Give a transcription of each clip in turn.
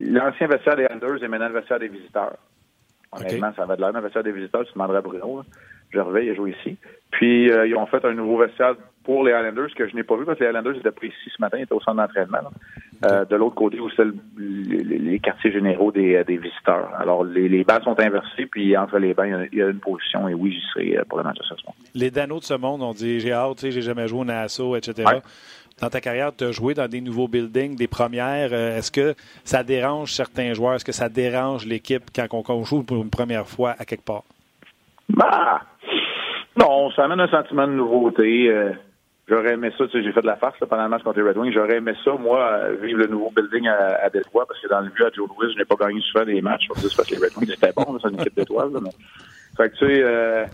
L'ancien vestiaire des Islanders est maintenant le vestiaire des visiteurs. Honnêtement, ça va de l'air d'un vestiaire des visiteurs. Tu demanderais à Bruno. Là. Gervais, il a joué ici. Puis, euh, ils ont fait un nouveau vestiaire pour les Islanders que je n'ai pas vu parce que les Islanders étaient pris ici ce matin, ils étaient au centre d'entraînement. Euh, de l'autre côté, où c'est les, quartiers généraux des, euh, des visiteurs. Alors, les, les balles sont inversées, puis entre les bancs, il y a, une position, et oui, j'y serai pour le match de ce soir. Les Danos de ce monde ont dit j'ai hâte, j'ai jamais joué au Nassau, etc. Dans ta carrière, tu as joué dans des nouveaux buildings, des premières. Est-ce que ça dérange certains joueurs? Est-ce que ça dérange l'équipe quand on joue pour une première fois à quelque part? Bah, non, ça amène un sentiment de nouveauté. Euh, j'aurais aimé ça, tu sais, j'ai fait de la farce pendant le match contre les Red Wings. J'aurais aimé ça, moi, euh, vivre le nouveau building à, à Détroit, parce que dans le but à Joe Louis, je n'ai pas gagné souvent des matchs. Juste parce que les Red Wings étaient bons, c'est une équipe d'étoiles. Mais... Fait que tu sais, euh,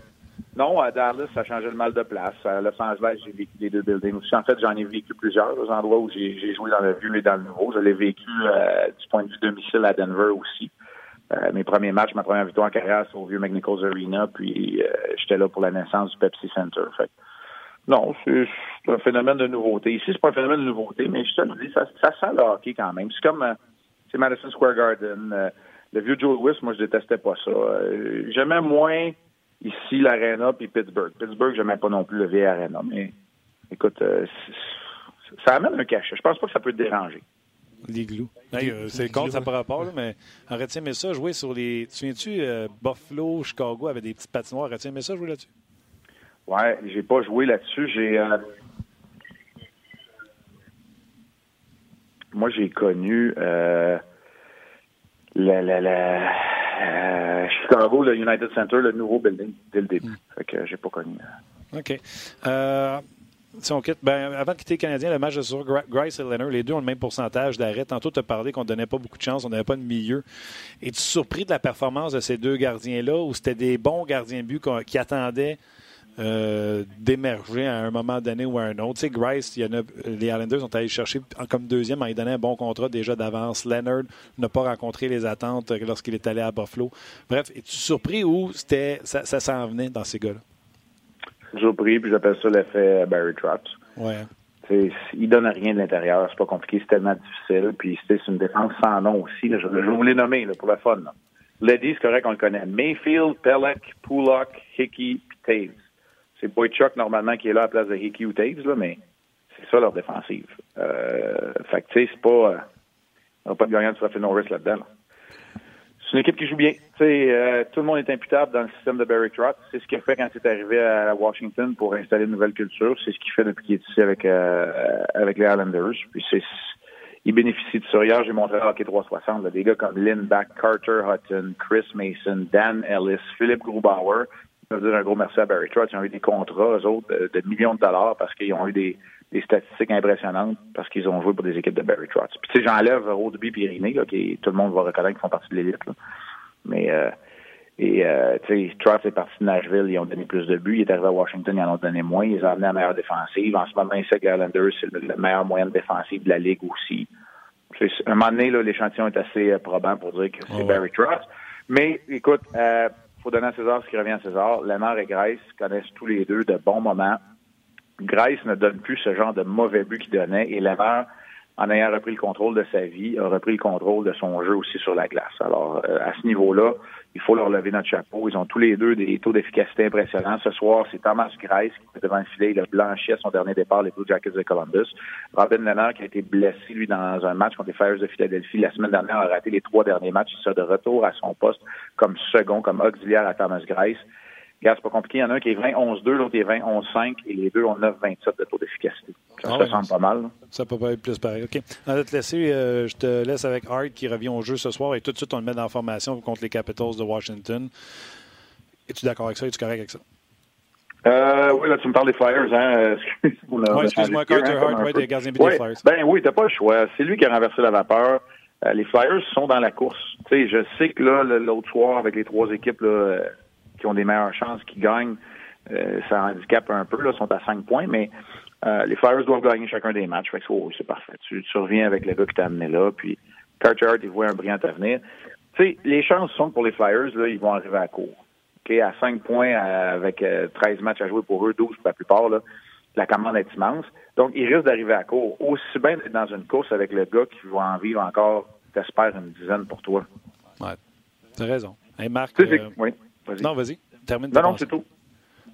non, à Dallas, ça changeait le mal de place. À Los Angeles, j'ai vécu les deux buildings aussi. En fait, j'en ai vécu plusieurs, les endroits où j'ai joué dans le vieux et dans le nouveau. Je l'ai vécu du point de vue domicile à Denver aussi. Euh, mes premiers matchs, ma première victoire en carrière, c'est au vieux McNichols Arena, puis euh, j'étais là pour la naissance du Pepsi Center. Fait non, c'est un phénomène de nouveauté. Ici, c'est pas un phénomène de nouveauté, mais je te le dis, ça, ça sent le hockey quand même. C'est comme euh, c'est Madison Square Garden. le vieux Joe Louis, moi, je détestais pas ça. J'aimais moins ici l'Arena puis Pittsburgh. Pittsburgh, j'aimais pas non plus le vieux Arena, mais écoute, ça amène un cachet. Je pense pas que ça peut te déranger. L'igloo. Euh, c'est contre, ça par rapport, là, mais aurais-tu aimé ça jouer sur les. Tu viens-tu euh, Buffalo, Chicago avec des petites patinoires? Aurais-tu aimé ça jouer là-dessus? Ouais, j'ai pas joué là-dessus. J'ai. Euh, moi, j'ai connu la, la, la Chicago, le United Center, le nouveau building dès le début. Hmm. Fait que j'ai pas connu. OK. Si on quitte, ben, avant de quitter le Canadien, le match de sur Grice et Leonard, les deux ont le même pourcentage d'arrêt. Tantôt, tu as parlé qu'on ne donnait pas beaucoup de chance, on n'avait pas de milieu. Es-tu surpris de la performance de ces deux gardiens-là ou c'était des bons gardiens de but qui attendaient euh, d'émerger à un moment donné ou à un autre? Tu sais, Grice, y en a, les Islanders sont allés chercher comme deuxième en lui donnant un bon contrat déjà d'avance. Leonard n'a pas rencontré les attentes lorsqu'il est allé à Buffalo. Bref, es-tu surpris ou c'était, ça, ça s'en venait dans ces gars-là? toujours pris, puis j'appelle ça l'effet Barry Trotz. Ouais. il donne rien de l'intérieur, c'est pas compliqué, c'est tellement difficile. Puis c'est une défense sans nom aussi. je, vous les nommer là, pour la fun. Là. Lady, c'est correct, on le connaît. Mayfield, Pelleck, Pullock, Hickey, puis Taves. C'est Boychuk normalement qui est là à la place de Hickey ou Taves, là, mais c'est ça leur défensive. Euh, fait que tu sais, c'est pas. Euh, pas de gagnant de Trophée Norris là-dedans. Là. C'est une équipe qui joue bien. Euh, tout le monde est imputable dans le système de Barry Trotz. C'est ce qu'il a fait quand il est arrivé à Washington pour installer une nouvelle culture. C'est ce qu'il fait depuis qu'il est ici avec, euh, les Islanders. Puis c'est, il bénéficie de ça. Hier, j'ai montré à Hockey 360 des gars comme Lynn Back, Carter Hutton, Chris Mason, Dan Ellis, Philippe Grubauer. Je veux dire un gros merci à Barry Trotz. Ils ont eu des contrats, eux autres, de millions de dollars parce qu'ils ont eu des, des statistiques impressionnantes parce qu'ils ont joué pour des équipes de Barry Trotz. Puis tu sais, j'enlève Rodeby et Irénée, là, qui tout le monde va reconnaître qu'ils font partie de l'élite. Mais euh, et euh, tu sais, Trotz est parti de Nashville, ils ont donné plus de buts. Il est arrivé à Washington, ils en ont donné moins. Ils ont amené la meilleure défensive. En ce moment, Isaac Islanders, c'est le, meilleur moyen de défensive de la Ligue aussi. À un moment donné, l'échantillon est assez euh, probant pour dire que c'est Barry Trotz. Mais écoute, euh, faut donner à César ce qui revient à César. Lemar et Grace connaissent tous les deux de bons moments Grace ne donne plus ce genre de mauvais but qu'il donnait et Lemar, en ayant repris le contrôle de sa vie, a repris le contrôle de son jeu aussi sur la glace. Alors, euh, à ce niveau-là, il faut leur lever notre chapeau. Ils ont tous les deux des taux d'efficacité impressionnants. Ce soir, c'est Thomas Grace qui est devant le filet. Il a blanchi à son dernier départ les Blue Jackets de Columbus. Robin Leonard qui a été blessé, lui, dans un match contre les Flyers de Philadelphie. La semaine dernière, a raté les trois derniers matchs. Il sera de retour à son poste comme second, comme auxiliaire à Thomas Grace. Regarde, c'est pas compliqué. Il y en a un qui est 20-11-2, l'autre est 20-11-5, et les deux ont 9-27 de taux d'efficacité. Ça, ah semble pas mal. Ça peut pas être plus pareil. OK. On va te laisser, euh, je te laisse avec Hart qui revient au jeu ce soir, et tout de suite, on le met dans la formation contre les Capitals de Washington. Es-tu d'accord avec ça? Es-tu correct avec ça? Euh, oui, là, tu me parles des Flyers, hein? oui, excuse-moi, Carter Hart, oui, des gardiens des Flyers. Ben oui, t'as pas le choix. C'est lui qui a renversé la vapeur. Euh, les Flyers sont dans la course. Tu sais, je sais que là, l'autre soir, avec les trois équipes, là, qui ont des meilleures chances, qui gagnent, euh, ça handicape un peu. Là, sont à 5 points, mais euh, les Flyers doivent gagner chacun des matchs. Fait oh, c'est parfait. Tu, reviens avec le gars qui t'a amené là, puis Carter Hart, il voit un brillant avenir. Tu sais, les chances sont que pour les Flyers, là, ils vont arriver à court. Okay, à 5 points, avec 13 euh, matchs à jouer pour eux, 12 pour la plupart, là, la commande est immense. Donc, ils risquent d'arriver à court. Aussi bien d'être dans une course avec le gars qui va en vivre encore t'espères une dizaine pour toi. Ouais, t'as raison. Hey, Marc. Euh... Oui, vas non, vas-y. Termine. Non, non, c'est tout.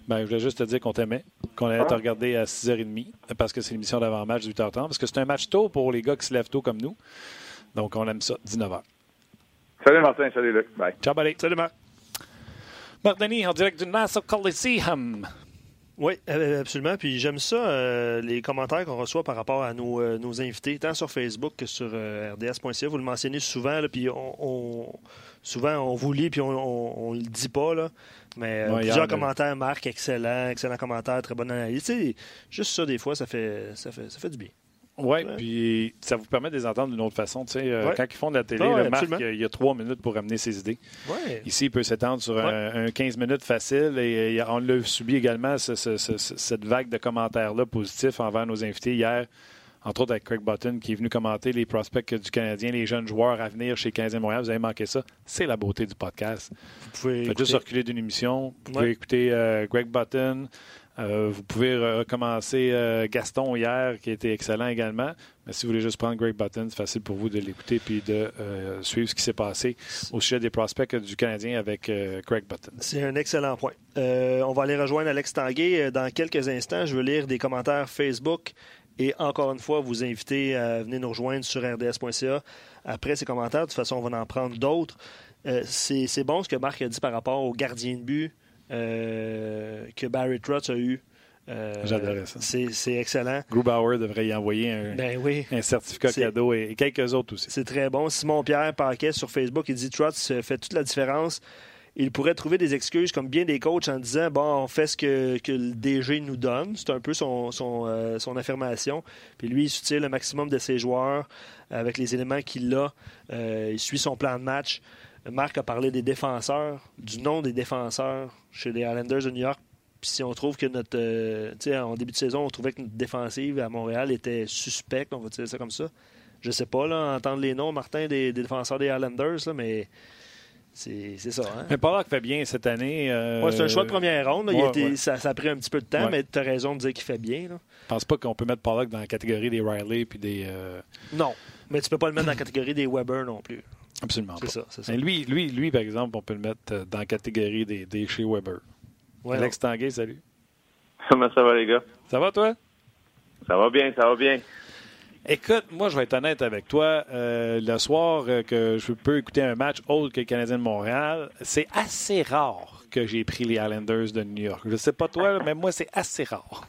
Ben, je voulais juste te dire qu'on t'aimait, qu'on allait te regarder à 6h30 parce que c'est l'émission d'avant-match de 8h30, parce que c'est un match tôt pour les gars qui se lèvent tôt comme nous. Donc, on aime ça, 19h. Salut Martin, salut Luc. Bye. Ciao, Balé. Salut Marc. Marc Denis, en direct du Nassau Coliseum. Oui, absolument. Puis j'aime ça, euh, les commentaires qu'on reçoit par rapport à nos, euh, nos, invités, tant sur Facebook que sur euh, rds.ca. Vous le mentionnez souvent, là, puis on, on, souvent on vous lit puis on ne le dit pas. Là. Mais ouais, plusieurs commentaires, Marc, excellent, excellent commentaire, très bonne analyse. Juste ça, des fois, ça fait, ça fait, ça fait du bien. Oui, puis ça vous permet de les entendre d'une autre façon. Ouais. Quand ils font de la télé, ah, Marc, il y a trois minutes pour amener ses idées. Ouais. Ici, il peut s'étendre sur un, un, 15 minutes facile et, et on l'a subi également, ce, ce, ce, cette vague de commentaires-là positifs envers nos invités hier entre autres avec Craig Button, qui est venu commenter les prospects du Canadien, les jeunes joueurs à venir chez Canadien Montréal. Vous avez manqué ça. C'est la beauté du podcast. Vous pouvez Faites juste reculer d'une émission. Vous pouvez écouter euh, Greg Button. Euh, vous pouvez recommencer euh, Gaston hier, qui était excellent également. Mais si vous voulez juste prendre Greg Button, c'est facile pour vous de l'écouter puis de euh, suivre ce qui s'est passé au sujet des prospects du Canadien avec Greg Button. C'est un excellent point. on va aller rejoindre Alex Tanguay dans quelques instants. Je veux lire des commentaires Facebook et encore une fois, vous inviter à venir nous rejoindre sur rds.ca après ces commentaires. De toute façon, on va en prendre d'autres. Euh, c'est bon ce que Marc a dit par rapport au gardien de but euh, que Barry Trotz a eu. Euh, J'adorais ça. C'est excellent. Grubauer devrait y envoyer un, ben oui. un certificat cadeau et, et, quelques autres aussi. C'est très bon. Simon Pierre Paquet sur Facebook, il dit Trotz fait toute la différence il pourrait trouver des excuses comme bien des coachs en disant bon, on fait ce que, que le DG nous donne. C'est un peu euh, son, affirmation. Puis lui, il soutient le maximum de ses joueurs avec les éléments qu'il a. Euh, il suit son plan de match. Marc a parlé des défenseurs, du nom des défenseurs chez les Islanders de New York. Puis si on trouve que notre. Euh, en début de saison, on trouvait que notre défensive à Montréal était suspecte, on va dire ça comme ça. Je sais pas, là, entendre les noms, Martin, des, des défenseurs des Islanders, là, mais c'est ça. Hein? Mais Pollock fait bien cette année. Euh... Ouais, c'est un choix de première ronde. Ouais, été, ouais. ça, ça, a pris un petit peu de temps, ouais. mais tu as raison de dire qu'il fait bien. Là. Je pense pas qu'on peut mettre Pollock dans la catégorie des Riley puis des. Euh... Non, mais tu peux pas le mettre dans la catégorie des Weber non plus. Absolument pas. Ça, ça. Mais lui, lui, lui, par exemple, on peut le mettre euh, dans la catégorie des, des chez Weber. Ouais, Alex Tanguay, salut. Comment ça va, les gars? Ça va, toi? Ça va bien, ça va bien. Écoute, moi, je vais être honnête avec toi. Euh, le soir euh, que je peux écouter un match autre que le Canadien de Montréal, c'est assez rare que j'ai pris les Islanders de New York. Je sais pas toi, mais moi, c'est assez rare.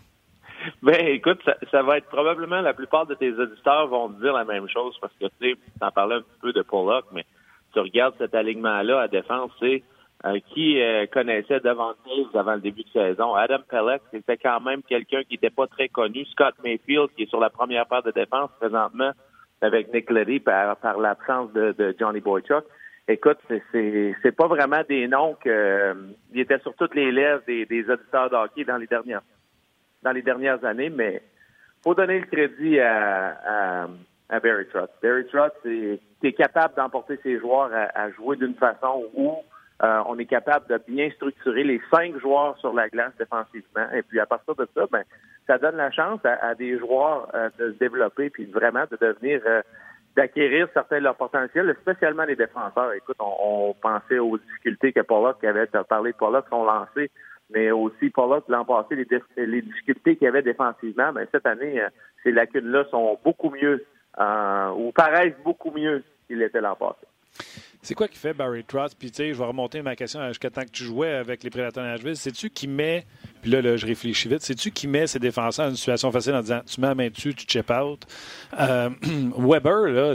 Ben, écoute, ça, va être probablement la plupart de tes auditeurs vont te dire la même chose parce que tu sais, t'en parlais un peu de Pollock, mais tu regardes cet alignement-là à défense, c'est qui euh, connaissait Davantage avant le début de saison. Adam Pelleck, c'était quand même quelqu'un qui n'était pas très connu. Scott Mayfield, qui est sur la première paire de défense présentement avec Nick Leddy par, par l'absence de, de, Johnny Boychuk. Écoute, c'est pas vraiment des noms que euh, ils étaient sur toutes les lèvres des, des auditeurs de hockey dans les dernières dans les dernières années, mais faut donner le crédit à, à, à Barry Trotz. Barry Trotz est, capable d'emporter ses joueurs à, à jouer d'une façon où euh, on est capable de bien structurer les cinq joueurs sur la glace défensivement. Et puis à partir de ça, ben, ça donne la chance à, à des joueurs euh, de se développer puis vraiment de devenir euh, d'acquérir certains de leur potentiel, spécialement les défenseurs. Écoute, on, on pensait aux difficultés que Pollock avait parlé de Pollock sont lancés, mais aussi Pollock l'an passé, les, les difficultés qu'il avait défensivement. Ben, cette année, ces lacunes-là sont beaucoup mieux ou paraissent beaucoup mieux qu'il était l'an passé. C'est quoi qui fait Barry Trotz? Puis, tu sais, je vais remonter ma question jusqu'à temps que tu jouais avec les Prédateurs de Nashville. C'est-tu qui met, puis là, là, je réfléchis vite, c'est-tu qui met ses défenseurs dans une situation facile en disant tu mets la main dessus, tu chip out? Euh, Weber, là,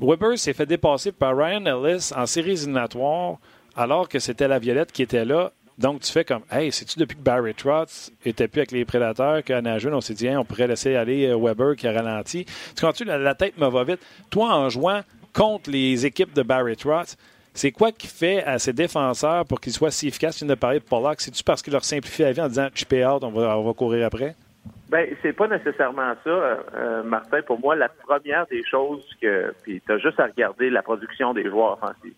Weber s'est fait dépasser par Ryan Ellis en séries éliminatoires alors que c'était la Violette qui était là. Donc, tu fais comme, hey, c'est-tu depuis que Barry Trotz était plus avec les prédateurs qu'à Nashville, on s'est dit, hey, on pourrait laisser aller euh, Weber qui a ralenti. Tu comprends-tu, la, tête me va vite. Toi, en jouant contre les équipes de Barry Trotz, c'est quoi qui fait à ces défenseurs pour qu'ils soient si efficaces? Tu viens de parler de Pollock. C'est-tu parce qu'il leur simplifie la vie en disant, je out, on va, on va courir après? Ben, c'est pas nécessairement ça, euh, Martin. Pour moi, la première des choses que, puis t'as juste à regarder la production des joueurs offensifs.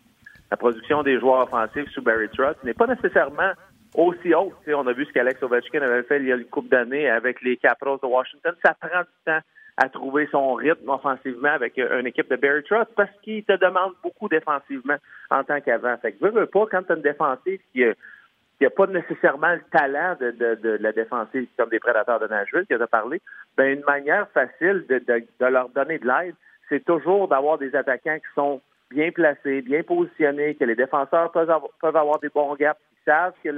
La production des joueurs offensifs sous Barry Trotz n'est pas nécessairement aussi haute. on a vu ce qu'Alex Ovechkin avait fait il y a une couple d'années avec les Capitals de Washington. Ça prend du temps à trouver son rythme offensivement avec une équipe de Barry Trotz parce qu'il te demande beaucoup défensivement en tant qu'avant. Fait que veux, veux pas quand tu as une défensive qui n'a pas nécessairement le talent de, de, de, la défensive comme des prédateurs de Nashville qui a parlé, ben une manière facile de, de, de leur donner de l'aide, c'est toujours d'avoir des attaquants qui sont bien placés, bien positionnés, que les défenseurs peuvent avoir, peuvent avoir des bons gaps, qui savent que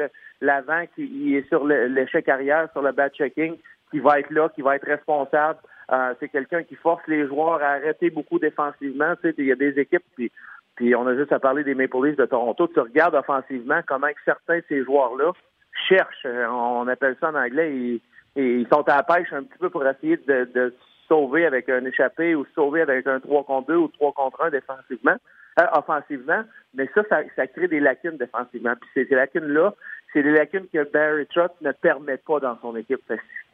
l'avant qui est sur l'échec arrière, sur le bad checking, qui va être là, qui va être responsable. Euh, c'est quelqu'un qui force les joueurs à arrêter beaucoup défensivement. Tu sais, il y a des équipes, puis puis on a juste à parler des Maple Leafs de Toronto. Tu regardes offensivement comment certains de ces joueurs-là cherchent, euh, on appelle ça en anglais, ils sont à la pêche un petit peu pour essayer de, de sauver avec un échappé ou sauver avec un 3 contre 2 ou 3 contre 1 défensivement, euh, offensivement. Mais ça, ça, crée des lacunes défensivement. Puis ces lacunes-là, c'est des lacunes que Barry Trotz ne permet pas dans son équipe.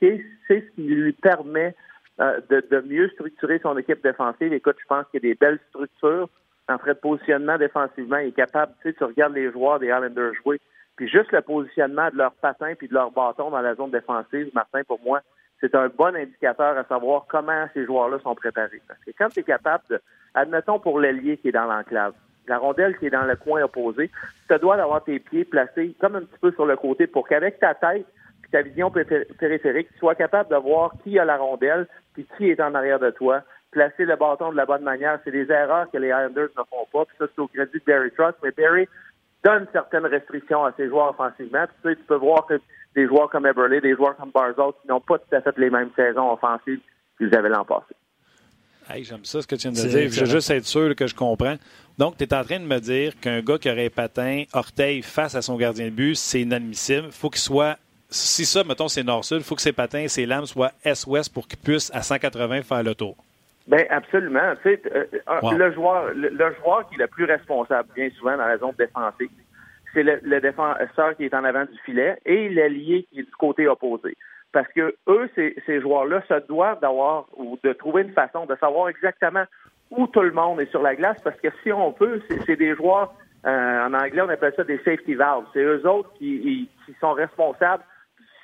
C'est ce qui lui permet euh, de, de, mieux structurer son équipe défensive. Écoute, je pense qu'il y a des belles structures en fait de positionnement défensivement. Il est capable, tu sais, tu regardes les joueurs des Islanders jouer, puis juste le positionnement de leur patin puis de leur bâton dans la zone défensive, Martin, pour moi, c'est un bon indicateur à savoir comment ces joueurs-là sont préparés. Parce que quand tu es capable de, admettons pour l'ailier qui est dans l'enclave, la rondelle qui est dans le coin opposé, tu dois avoir tes pieds placés comme un petit peu sur le côté pour qu'avec ta tête et ta vision périphérique, tu sois capable de voir qui a la rondelle puis qui est en arrière de toi, placer le bâton de la bonne manière. C'est des erreurs que les Islanders ne font pas. Puis ça, c'est au crédit de Barry Trotz. Mais Barry donne certaines restrictions à ses joueurs offensivement. Puis tu, sais, tu peux voir que des joueurs comme Eberle, des joueurs comme Barzal, qui n'ont pas tout à fait les mêmes saisons offensives qu'ils avaient l'an passé. Hey, J'aime ça ce que tu viens de dire. Je veux juste être sûr que je comprends. Donc, tu es en train de me dire qu'un gars qui aurait patin, orteil face à son gardien de but, c'est inadmissible. Il faut qu'il soit. Si ça, mettons, c'est nord-sud, il faut que ses patins, ses lames soient est-ouest pour qu'il puisse, à 180, faire le tour. Ben absolument. Tu sais, euh, euh, le joueur, le, joueur qui est le plus responsable, bien souvent dans la zone défensive, c'est le, défenseur qui est en avant du filet et l'allié qui est du côté opposé. Parce que eux, ces, ces joueurs-là, se doivent d'avoir ou de trouver une façon de savoir exactement où tout le monde est sur la glace. Parce que si on peut, c'est des joueurs. Euh, en anglais, on appelle ça des safety valves. C'est eux autres qui, qui sont responsables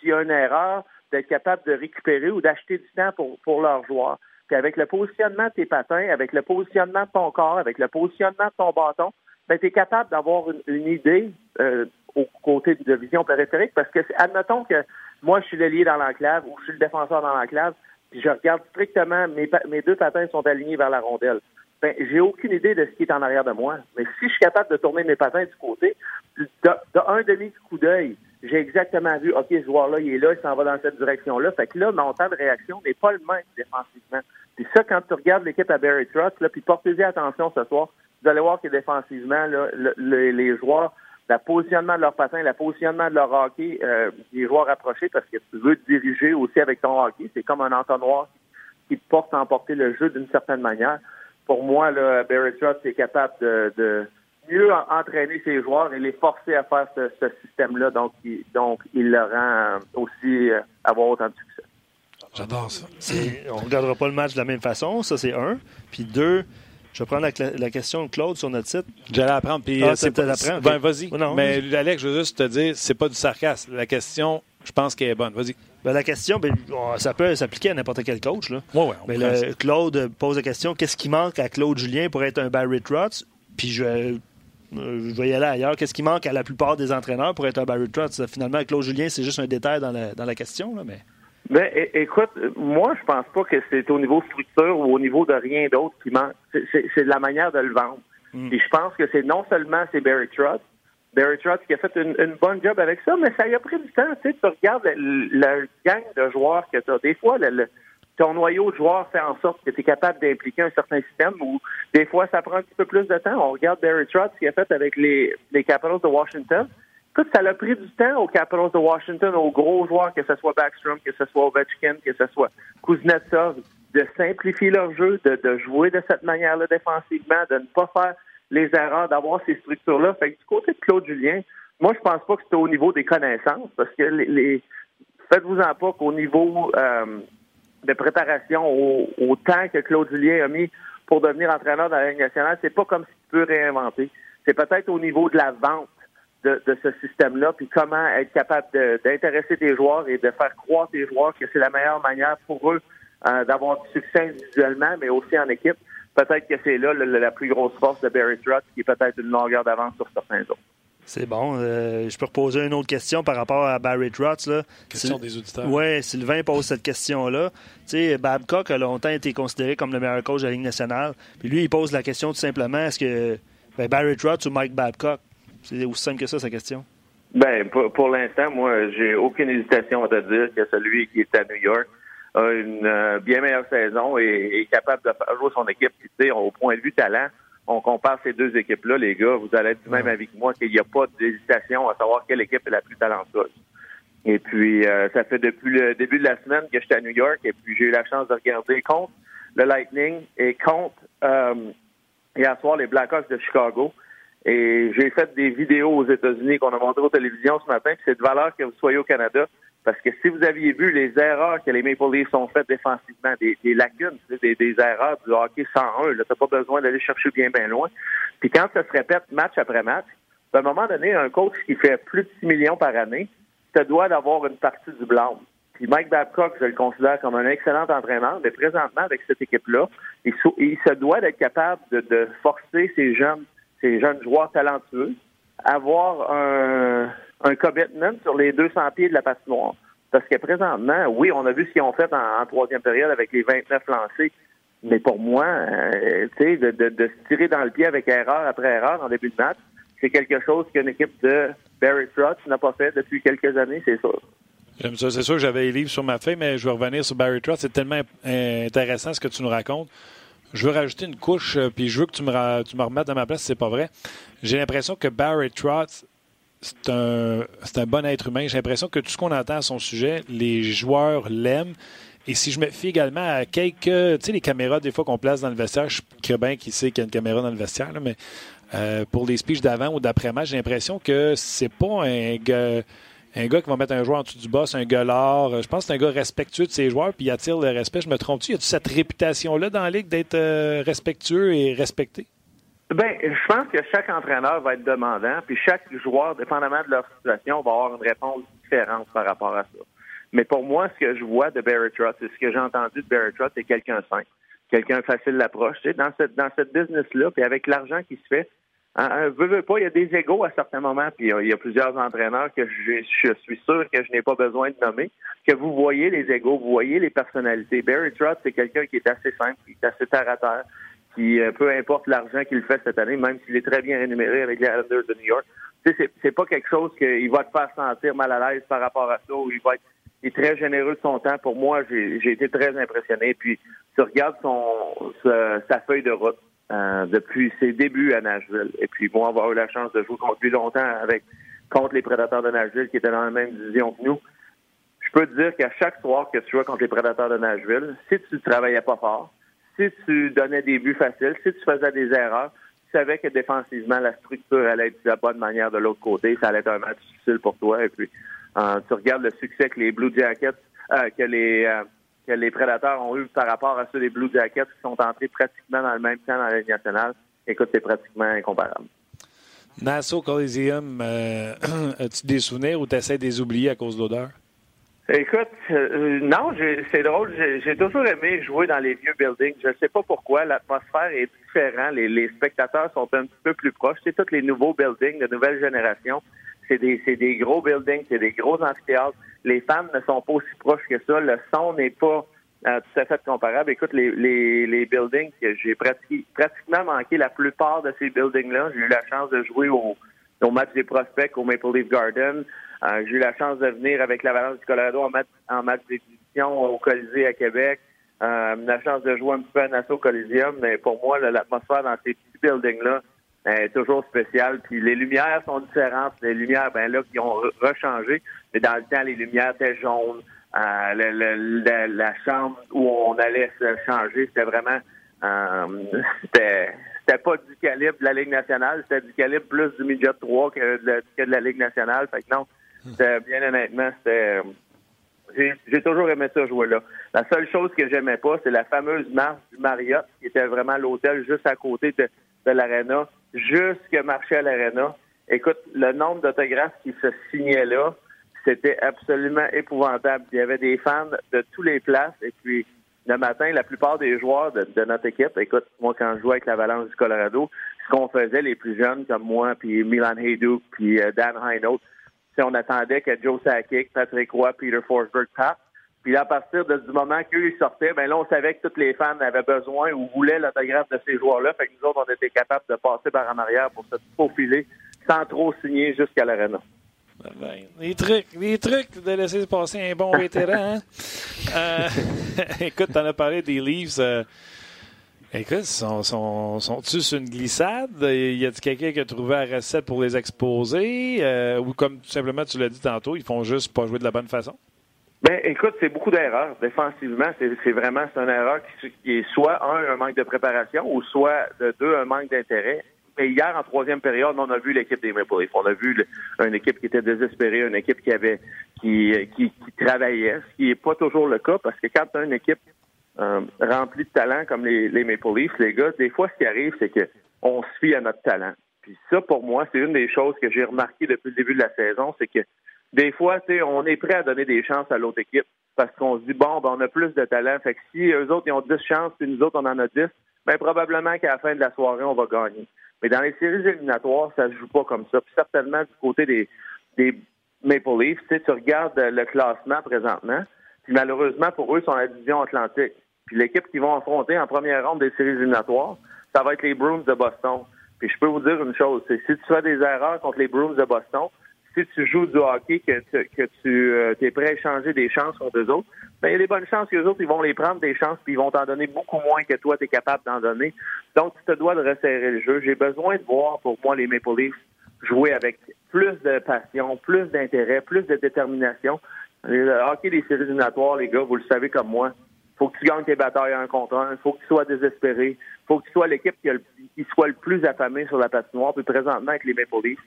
s'il y a une erreur d'être capable de récupérer ou d'acheter du temps pour, pour leurs joueurs avec le positionnement de tes patins, avec le positionnement de ton corps, avec le positionnement de ton bâton, ben, tu es capable d'avoir une, idée euh, au côté de vision périphérique parce que, admettons que moi, je suis le lié dans l'enclave ou je suis le défenseur dans l'enclave, puis je regarde strictement, mes, mes deux patins sont alignés vers la rondelle. Ben, j'ai aucune idée de ce qui est en arrière de moi. Mais si je suis capable de tourner mes patins du côté, de, un demi-coup d'œil, j'ai exactement vu, OK, ce joueur-là, il est là, il s'en va dans cette direction-là. Fait que là, mon temps de réaction n'est pas le même défensivement. Puis ça, quand tu regardes l'équipe à Barry Trotz, là, puis portez-y attention ce soir, vous allez voir que défensivement, là, les joueurs, le positionnement de leur patin, le positionnement de leur hockey, euh, les joueurs approchés, parce que tu veux diriger aussi avec ton hockey, c'est comme un entonnoir qui te porte à emporter le jeu d'une certaine manière. Pour moi, là, Barry Trotz est capable de, mieux entraîner ses joueurs et les forcer à faire ce, système-là, donc, il, donc il le rend aussi euh, avoir autant de succès. J'adore ça. On ne regardera pas le match de la même façon, ça c'est un. Puis deux, je vais prendre la, question de Claude sur notre site. J'allais apprendre. Puis, ah, c'est Ben, vas-y. mais Alex, je veux juste te dire, c'est pas du sarcasme. La question, je pense qu'elle est bonne. Vas-y. Ben, la question, ben, ça peut s'appliquer à n'importe quel coach. Là. Ouais, ouais, mais Claude pose la question qu'est-ce qui manque à Claude Julien pour être un Barry Trotz? Puis je, euh, je vais y aller ailleurs. Qu'est-ce qui manque à la plupart des entraîneurs pour être un Barry Trotz? Finalement, Claude Julien, c'est juste un détail dans la, dans la question. Là, mais... Ben, écoute, moi, je pense pas que c'est au niveau structure ou au niveau de rien d'autre qui manque. C'est de la manière de le vendre. Mm. Et je pense que c'est non seulement c'est Barry Trotz, Barry Trotz qui a fait une, bonne job avec ça, mais ça y a pris du temps. Tu, sais, tu regardes le, gang de joueurs que tu as. Des fois, le, ton noyau de joueurs fait en sorte que tu es capable d'impliquer un certain système ou des fois, ça prend un petit peu plus de temps. On regarde Barry Trotz qui a fait avec les, Capitals de Washington. Écoute, ça a pris du temps aux Capitals de Washington, aux gros joueurs, que ce soit Backstrom, que ce soit Ovechkin, que ce soit Kuznetsov, de simplifier leur jeu, de, jouer de cette manière-là défensivement, de ne pas faire les erreurs, d'avoir ces structures-là. Fait que du côté de Claude Julien, moi, je pense pas que c'est au niveau des connaissances, parce que les, faites-vous-en pas qu'au niveau euh, de préparation, au, temps que Claude Julien a mis pour devenir entraîneur dans la Ligue nationale, c'est pas comme si tu peux réinventer. C'est peut-être au niveau de la vente de, ce système-là, puis comment être capable d'intéresser tes joueurs et de faire croire tes joueurs que c'est la meilleure manière pour eux d'avoir du succès individuellement, mais aussi en équipe. Peut-être que c'est là la plus grosse force de Barry Trotz, qui est peut-être une longueur d'avance sur certains autres. C'est bon. Euh, je peux reposer une autre question par rapport à Barry Trotz. Là. Question des auditeurs. Oui, Sylvain pose cette question-là. Tu sais, Babcock a longtemps été considéré comme le meilleur coach de la Ligue nationale. Puis lui, il pose la question tout simplement est-ce que ben, Barry Trotz ou Mike Babcock? C'est aussi simple que ça, sa question. Ben, pour, l'instant, moi, j'ai aucune hésitation à te dire que celui qui est à New York a une euh, bien meilleure saison et est capable de faire jouer son équipe. Tu sais, au point de vue talent, on compare ces deux équipes-là, les gars, vous allez être du même avec moi qu'il n'y a pas d'hésitation à savoir quelle équipe est la plus talentueuse. Et puis, euh, ça fait depuis le début de la semaine que j'étais à New York et puis j'ai eu la chance de regarder contre le Lightning et contre euh, hier soir les Blackhawks de Chicago. Et j'ai fait des vidéos aux États-Unis qu'on a montrées aux télévisions ce matin, puis c'est de valeur que vous soyez au Canada. Parce que si vous aviez vu les erreurs que les Maple Leafs ont faites défensivement, des, lacunes, des, des, erreurs du hockey 101, là, t'as pas besoin d'aller chercher bien, bien loin. Puis quand ça se répète match après match, à un moment donné, un coach qui fait plus de 6 millions par année, te doit d'avoir une partie du blanc. Puis Mike Babcock, je le considère comme un excellent entraîneur, mais présentement, avec cette équipe-là, il, se doit d'être capable de, de forcer ces jeunes, ces jeunes joueurs talentueux, avoir un, un commitment sur les 200 pieds de la patinoire. Parce que présentement, oui, on a vu ce qu'ils ont fait en, troisième période avec les 29 lancés. Mais pour moi, euh, tu sais, de, se tirer dans le pied avec erreur après erreur en début de match, c'est quelque chose qu'une équipe de Barry Trotz n'a pas fait depuis quelques années, c'est sûr. J'aime ça. C'est sûr que j'avais les livres sur ma feuille, mais je vais revenir sur Barry Trotz. C'est tellement intéressant ce que tu nous racontes. Je veux rajouter une couche, euh, puis je veux que tu me, tu me remettes à ma place si c'est pas vrai. J'ai l'impression que Barry Trotz, c'est un, un, bon être humain. J'ai l'impression que tout ce qu'on entend à son sujet, les joueurs l'aiment. Et si je me fie également à quelques, tu sais, les caméras des fois qu'on place dans le vestiaire, je sais bien qui sait qu'il y a une caméra dans le vestiaire, mais euh, pour les speeches d'avant ou d'après-match, j'ai l'impression que c'est pas un gars, un gars qui va mettre un joueur en dessous du boss, un gueulard. Je pense que c'est un gars respectueux de ses joueurs, puis il attire le respect. Je me trompe-tu? Y a cette réputation-là dans la Ligue d'être euh, respectueux et respecté? Ben, je pense que chaque entraîneur va être demandant, puis chaque joueur, dépendamment de leur situation, va avoir une réponse différente par rapport à ça. Mais pour moi, ce que je vois de Barry Trotz, et ce que j'ai entendu de Barry Trotz, c'est quelqu'un simple, quelqu'un facile d'approche. Tu sais, dans cette dans cette business-là, puis avec l'argent qui se fait, hein, hein, veux pas, il y a des égaux à certains moments, puis il y a plusieurs entraîneurs que je, je suis sûr que je n'ai pas besoin de nommer, que vous voyez les égaux, vous voyez les personnalités. Barry Trotz, c'est quelqu'un qui est assez simple, qui est assez terre à terre, qui, euh, peu importe l'argent qu'il fait cette année, même s'il est très bien rémunéré avec les Islanders de New York, c'est pas quelque chose qu'il va te faire sentir mal à l'aise par rapport à ça, ou il va être est très généreux de son temps. Pour moi, j'ai été très impressionné. Puis, tu regardes sa, feuille de route euh, depuis ses débuts à Nashville. Et puis, moi, avoir eu la chance de jouer contre lui longtemps avec contre les Prédateurs de Nashville qui étaient dans la même division que nous. Je peux te dire qu'à chaque soir que tu jouais contre les Prédateurs de Nashville, si tu travaillais pas fort, si tu donnais des buts faciles, si tu faisais des erreurs, tu savais que défensivement, la structure allait être de la bonne manière de l'autre côté. Ça allait être un match difficile pour toi. Et puis, euh, tu regardes le succès que les Blue Jackets, euh, que les euh, que les Prédateurs ont eu par rapport à ceux des Blue Jackets qui sont entrés pratiquement dans le même temps dans la nationale. Écoute, c'est pratiquement incomparable. Nassau Coliseum, as-tu des souvenirs ou tu essaies de les oublier à cause de l'odeur? Écoute, euh, non, c'est drôle. J'ai toujours aimé jouer dans les vieux buildings. Je ne sais pas pourquoi. L'atmosphère est différente. Les, spectateurs sont un petit peu plus proches. C'est tous les nouveaux buildings de nouvelle génération. C'est des, des gros buildings, c'est des gros amphithéâtres. Les fans ne sont pas aussi proches que ça. Le son n'est pas euh, tout à fait comparable. Écoute, les, les, les buildings que j'ai pratiquement manqué la plupart de ces buildings-là. J'ai eu la chance de jouer au, au match des prospects au Maple Leaf Garden. Euh, j'ai eu la chance de venir avec l'Avalanche du Colorado en match, en match d'édition au Colisée à Québec. Euh, la chance de jouer un petit peu à Nassau Coliseum, mais pour moi, l'atmosphère dans ces petits buildings-là est toujours spéciale. Puis les lumières sont différentes. Les lumières, ben là, qui ont rechangé. Mais dans le temps, les lumières étaient jaunes. Euh, la chambre où on allait se changer, c'était vraiment euh, c'était c'était pas du calibre de la Ligue nationale, c'était du calibre plus du midget 3 que de, que de la Ligue nationale. Fait que non, bien honnêtement, c'était. J'ai toujours aimé ça jouer là. La seule chose que j'aimais pas, c'est la fameuse marche du Marriott, qui était vraiment l'hôtel juste à côté de, de l'aréna, jusque marcher à l'aréna. Écoute, le nombre d'autographes qui se signaient là, c'était absolument épouvantable. Il y avait des fans de tous les places et puis le matin, la plupart des joueurs de, notre équipe, écoute, moi, quand je jouais avec l'Avalanche du Colorado, ce qu'on faisait, les plus jeunes comme moi, puis Milan Hayduk, puis euh, Dan Heinold, on attendait que Joe Sakic, Patrick Roy, Peter Forsberg partent. Puis à partir du moment qu'eux sortaient, ben là, on savait que tous les fans avaient besoin ou voulaient l'autographe de ces joueurs-là. Fait que nous autres, on était capables de passer par en arrière pour se faufiler sans trop signer jusqu'à l'arena. Ben, les trucs, les trucs de laisser passer un bon vétéran. Hein? euh, écoute, t'en as parlé des Leafs. Euh, écoute, sont, sont, sont-ils sur une glissade? Y a-t-il quelqu'un qui a trouvé la recette pour les exposer? Euh, ou comme simplement tu l'as dit tantôt, ils font juste pas jouer de la bonne façon? Ben, écoute, c'est beaucoup d'erreurs. Défensivement, c'est vraiment c'est une erreur qui, qui, est soit un, un manque de préparation, ou soit de deux, un manque d'intérêt. Mais hier, en troisième période, on a vu l'équipe des Maple Leafs. On a vu une équipe qui était désespérée, une équipe qui avait qui, qui, travaillait, ce qui n'est pas toujours le cas, parce que quand tu as une équipe euh, remplie de talent comme les, Maple Leafs, les gars, des fois, ce qui arrive, c'est que on se fie à notre talent. Puis ça, pour moi, c'est une des choses que j'ai remarqué depuis le début de la saison, c'est que des fois, on est prêt à donner des chances à l'autre équipe parce qu'on se dit, bon, ben, on a plus de talent. Fait que si eux autres, ils ont 10 chances, puis nous autres, on en a 10, ben, probablement qu'à la fin de la soirée, on va gagner. Mais dans les séries éliminatoires, ça se joue pas comme ça. Puis certainement, du côté des, des Maple Leafs, tu regardes le classement présentement, puis malheureusement, pour eux, ils sont la division atlantique. Puis l'équipe qu'ils vont affronter en première ronde des séries éliminatoires, ça va être les Bruins de Boston. Puis je peux vous dire une chose, c'est si tu fais des erreurs contre les Bruins de Boston, si tu joues du hockey, que, tu, que tu euh, es prêt à échanger des chances contre eux autres, ben, il y a des bonnes chances que les autres, ils vont les prendre des chances, puis ils vont t'en donner beaucoup moins que toi, tu es capable d'en donner. Donc, tu te dois de resserrer le jeu. J'ai besoin de voir, pour moi, les Maple Leafs jouer avec plus de passion, plus d'intérêt, plus de détermination. Le hockey des séries éliminatoires, les gars, vous le savez comme moi, faut que tu gagnes tes batailles en contre un, faut que tu sois désespéré, faut que tu sois l'équipe qui, qui, soit le plus affamé sur la patinoire. Puis présentement, avec les Maple Leafs,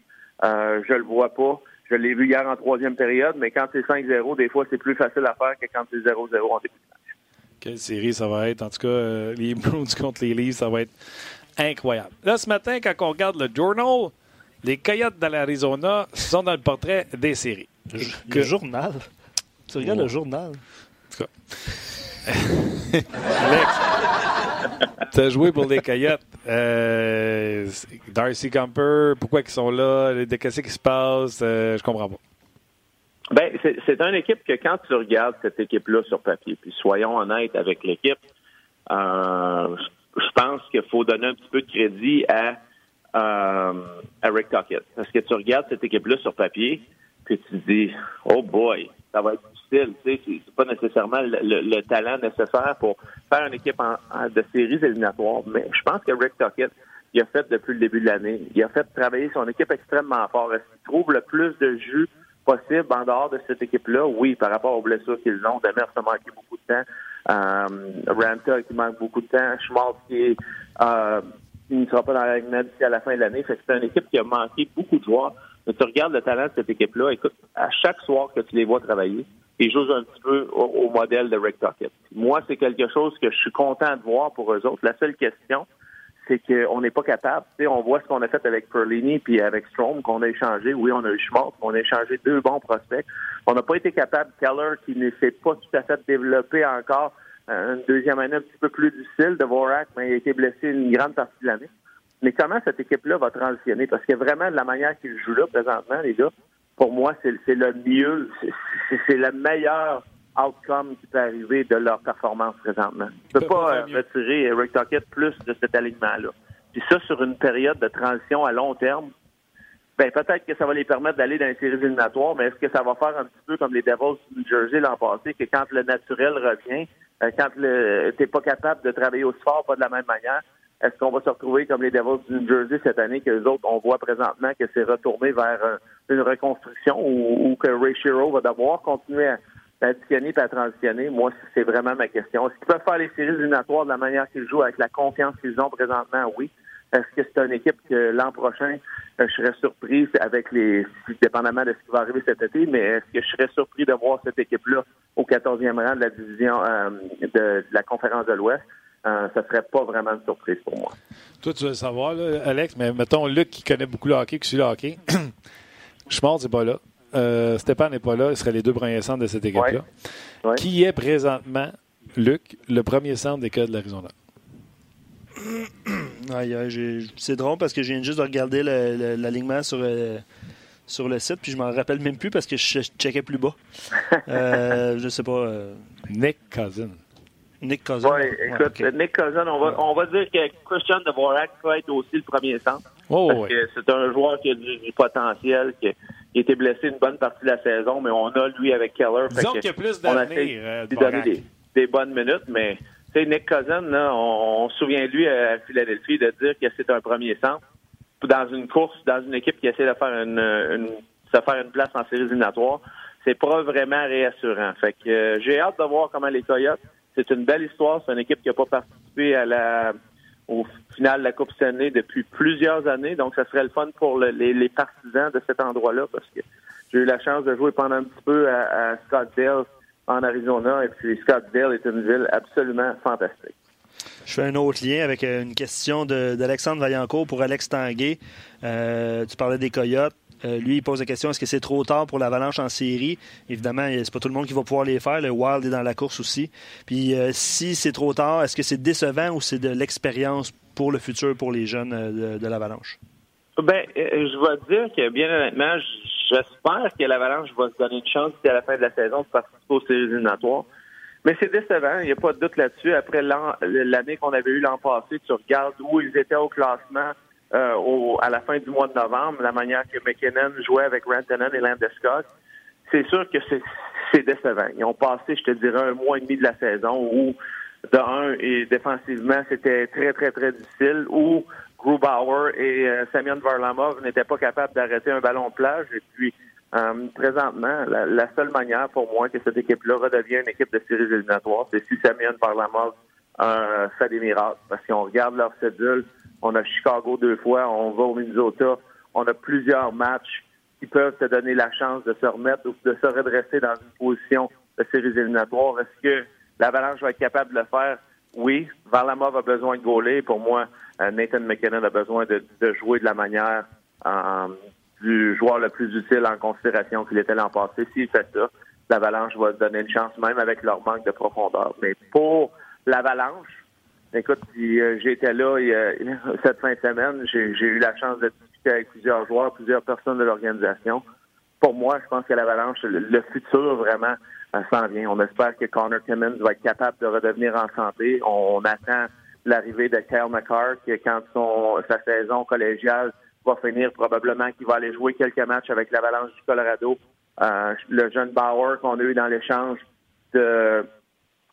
euh, je le vois pas. Je l'ai vu hier en troisième période, mais quand c'est 5-0, des fois, c'est plus facile à faire que quand c'est 0-0 en début de match. Quelle série ça va être. En tout cas, euh, les Bruins contre les Leafs, ça va être incroyable. Là, ce matin, quand on regarde le Journal, les Coyotes de l'Arizona sont dans le portrait des séries. Le journal? Tu regardes le journal? En tout cas. Alex, tu as joué pour les Coyotes. Euh, Darcy Camper, pourquoi ils sont là? Qu'est-ce qui se passe? Euh, je comprends pas. Ben, c'est une équipe que quand tu regardes cette équipe-là sur papier, puis soyons honnêtes avec l'équipe, euh, je pense qu'il faut donner un petit peu de crédit à, à Rick Tuckett. Parce que tu regardes cette équipe-là sur papier, puis tu te dis, oh boy, ça va être c'est pas nécessairement le, talent nécessaire pour faire une équipe de séries éliminatoires. Mais je pense que Rick Tuckett, il a fait depuis le début de l'année. Il a fait travailler son équipe extrêmement fort. Est-ce qu'il trouve le plus de jus possible en dehors de cette équipe-là? Oui, par rapport aux blessures qu'ils ont. Demers a manqué beaucoup de temps. Euh, qui manque beaucoup de temps. Schmaltz qui euh, ne sera pas dans la d'ici à la fin de l'année. C'est une équipe qui a manqué beaucoup de joueurs. Mais tu regardes le talent de cette équipe-là, écoute, à chaque soir que tu les vois travailler, ils jouent un petit peu au, modèle de Rick Tuckett. Moi, c'est quelque chose que je suis content de voir pour eux autres. La seule question, c'est qu'on n'est pas capable. Tu sais, on voit ce qu'on a fait avec Perlini puis avec Strom, qu'on a échangé. Oui, on a eu Schmaltz, on a échangé deux bons prospects. On n'a pas été capable, Keller, qui ne s'est pas tout à fait développé encore, une deuxième année un petit peu plus difficile. De Vorak, mais il a été blessé une grande partie de l'année. Mais comment cette équipe-là va transitionner? Parce que vraiment, de la manière qu'ils jouent là présentement, les gars, pour moi, c'est le mieux, c'est le meilleur outcome qui peut arriver de leur performance présentement. Je ne peux pas, euh, retirer Eric Tuckett plus de cet alignement-là. Puis ça, sur une période de transition à long terme, ben peut-être que ça va les permettre d'aller dans les séries éliminatoires, mais est-ce que ça va faire un petit peu comme les Devils du New Jersey l'an passé, que quand le naturel revient, euh, quand tu n'es pas capable de travailler aussi fort, pas de la même manière, est-ce qu'on va se retrouver comme les Devils du New Jersey cette année, que les autres, on voit présentement que c'est retourné vers euh, une reconstruction ou, que Ray Shiro va devoir continuer à, additionner et à transitionner? Moi, c'est vraiment ma question. Est-ce qu'ils peuvent faire les séries éliminatoires de la manière qu'ils jouent, avec la confiance qu'ils ont présentement? Oui. Est-ce que c'est une équipe que l'an prochain, euh, je serais surpris avec les, dépendamment de ce qui va arriver cet été, mais est-ce que je serais surpris de voir cette équipe-là au 14e rang de la division euh, de la conférence de l'Ouest? Euh, ça serait pas vraiment une surprise pour moi. Toi, tu veux le savoir, là, Alex, mais mettons Luc qui connaît beaucoup le hockey, qui suit le hockey. Schmort n'est pas là. Euh, Stéphane n'est pas là. Ce serait les deux premiers centres de cette équipe-là. Qui est présentement Luc, le premier centre des cas de l'Arizona? c'est drôle parce que je viens juste de regarder l'alignement sur, euh, sur le site, puis je m'en rappelle même plus parce que je checkais plus bas. euh, je sais pas. Euh, Nick Cousin. Nick Cousin. Oui, écoute, Nick Cousin, on va, on va dire que Christian Dvorak peut être aussi le premier centre. Oh, parce que c'est un joueur qui a du, potentiel, qui, a été blessé une bonne partie de la saison, mais on a lui avec Keller. Disons qu'il y a plus d'avenir. Euh, donner des, des, bonnes minutes, mais Nick Cousin, là, on, se souvient de lui à Philadelphie de dire que c'est un premier centre dans une course, dans une équipe qui essaie de faire une, une se faire une place en séries éliminatoires. C'est pas vraiment réassurant. Fait que euh, j'ai hâte de voir comment les Coyotes. C'est une belle histoire. C'est une équipe qui n'a pas participé au final de la Coupe Stanley depuis plusieurs années. Donc, ça serait le fun pour les, partisans de cet endroit-là parce que j'ai eu la chance de jouer pendant un petit peu à, à Scottsdale en Arizona. Et puis Scottsdale est une ville absolument fantastique. Je fais un autre lien avec euh, une question d'Alexandre Vaillancourt pour Alex Tanguay. Euh, tu parlais des Coyotes. Euh, lui, il pose la question est-ce que c'est trop tard pour l'Avalanche en série? Évidemment, c'est pas tout le monde qui va pouvoir les faire. Le Wild est dans la course aussi. Puis, si c'est trop tard, est-ce que c'est décevant ou c'est de l'expérience pour le futur pour les jeunes de, de l'Avalanche? Ben, je vais dire que bien honnêtement, J'espère que l'Avalanche va se donner une chance à la fin de la saison de participer aux séries éliminatoires. Mais c'est décevant, il n'y a pas de doute là-dessus. Après l'année qu'on avait eue l'an passé, tu regardes où ils étaient au classement euh, à la fin du mois de novembre, la manière que McKinnon jouait avec Rantanen et Landeskog. C'est sûr que c'est décevant. Ils ont passé, je te dirais, un mois et demi de la saison où, de un, et défensivement, c'était très, très, très difficile, où Grubauer et euh, Semyon Varlamov n'étaient pas capables d'arrêter un ballon de plage. Et puis, euh, présentement, la, seule manière pour moi que cette équipe-là redevienne une équipe de séries éliminatoires, c'est si Semyon Varlamov euh, fait des miracles. Parce qu'on regarde leur cédule, on a Chicago deux fois, on va au Minnesota, on a plusieurs matchs qui peuvent te donner la chance de se remettre ou de se redresser dans une position de séries éliminatoires. Est-ce que l'Avalanche va être capable de le faire? Oui. Varlamov a besoin de gauler. Pour moi, euh, Nathan McKinnon a besoin de, jouer de la manière euh, du joueur le plus utile en considération qu'il était l'an passé. S'il fait ça, l'Avalanche va donner une chance, même avec leur manque de profondeur. Mais pour l'Avalanche, écoute, euh, j'étais là cette fin de semaine, j'ai eu la chance de discuter avec plusieurs joueurs, plusieurs personnes de l'organisation. Pour moi, je pense que l'Avalanche, le, futur vraiment s'en vient. On espère que Connor Timmons va être capable de redevenir en santé. on attend l'arrivée de Kyle McCarr, quand son, sa saison collégiale va finir, probablement qu'il va aller jouer quelques matchs avec l'Avalanche du Colorado. Euh, le jeune Bauer qu'on a eu dans l'échange de, euh,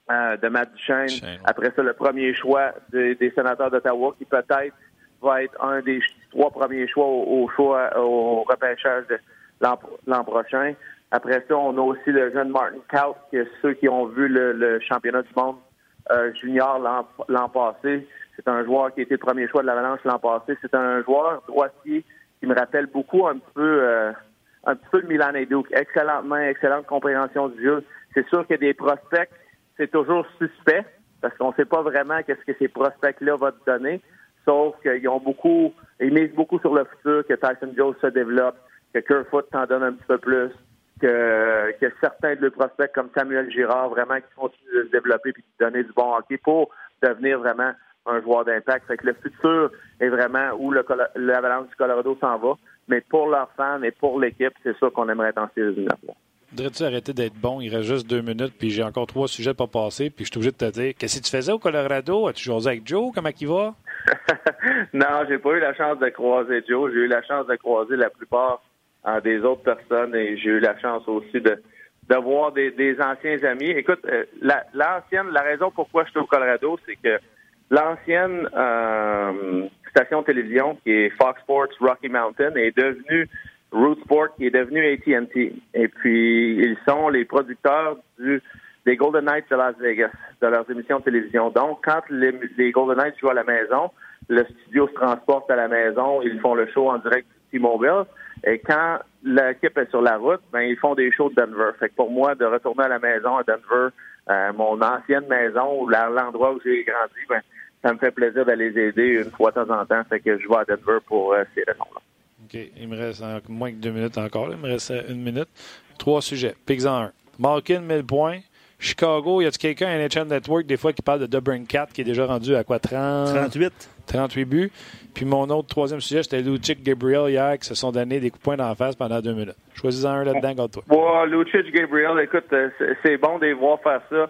de Matt Duchesne. Après ça, le premier choix des, sénateurs d'Ottawa, qui peut-être va être un des trois premiers choix au, choix au repêchage de l'an prochain. Après ça, on a aussi le jeune Martin Kaut, qui est ceux qui ont vu le championnat du monde euh, junior l'an passé. C'est un joueur qui a été le premier choix de l'Avalanche l'an passé. C'est un joueur droitier qui me rappelle beaucoup un petit peu euh, un petit peu de Milan et Duke. Excellente main, excellente compréhension du jeu. C'est sûr que des prospects, c'est toujours suspect parce qu'on ne sait pas vraiment qu'est-ce que ces prospects-là vont te donner. Sauf qu'ils ont beaucoup, ils misent beaucoup sur le futur, que Tyson Jones se développe, que Kerfoot t'en donne un petit peu plus, que, certains de leurs prospects comme Samuel Girard, vraiment, qui continuent de se développer et de donner du bon hockey pour devenir vraiment un joueur d'impact. Fait que le futur est vraiment où l'Avalanche du Colorado s'en va. Mais pour leurs fans et pour l'équipe, c'est ça qu'on aimerait être en éliminatoires. Voudrais-tu arrêter d'être bon? Il reste juste deux minutes, puis j'ai encore trois sujets pas passer, puis je suis obligé de te dire Qu'est-ce que tu faisais au Colorado? As-tu joué avec Joe? Comment il va? non, j'ai pas eu la chance de croiser Joe. J'ai eu la chance de croiser la plupart à des autres personnes et j'ai eu la chance aussi de, voir des, anciens amis. Écoute, euh, l'ancienne, la, raison pourquoi je suis au Colorado, c'est que l'ancienne euh, station de télévision qui est Fox Sports Rocky Mountain est devenue Root Sport qui est devenu AT&T. Et puis, ils sont les producteurs du, des Golden Knights de Las Vegas, de leurs émissions de télévision. Donc, quand les, Golden Knights jouent à la maison, le studio se transporte à la maison, ils font le show en direct du T-Mobile. Et quand l'équipe est sur la route, ben ils font des shows de Denver. Fait que pour moi, de retourner à la maison à Denver, euh, mon ancienne maison ou l'endroit où j'ai grandi, ben ça me fait plaisir d'aller les aider une fois de temps en temps. Fait que je vais à Denver pour euh, ces raisons-là. OK. Il me reste moins que deux minutes encore. Il me reste une minute. Trois sujets. Pigs en un. Malkin, 1000 points. Chicago, y a-tu quelqu'un à NHL Network des fois qui parle de 4 qui est déjà rendu à quoi 30... 38. 38 buts. Puis mon autre troisième sujet, c'était Lucic Gabriel hier qui se sont donné des coups de poing d'en face pendant deux minutes. Choisis-en un là-dedans, contre toi. Ouais, Lucic Gabriel, écoute, euh, c'est bon de les voir faire ça.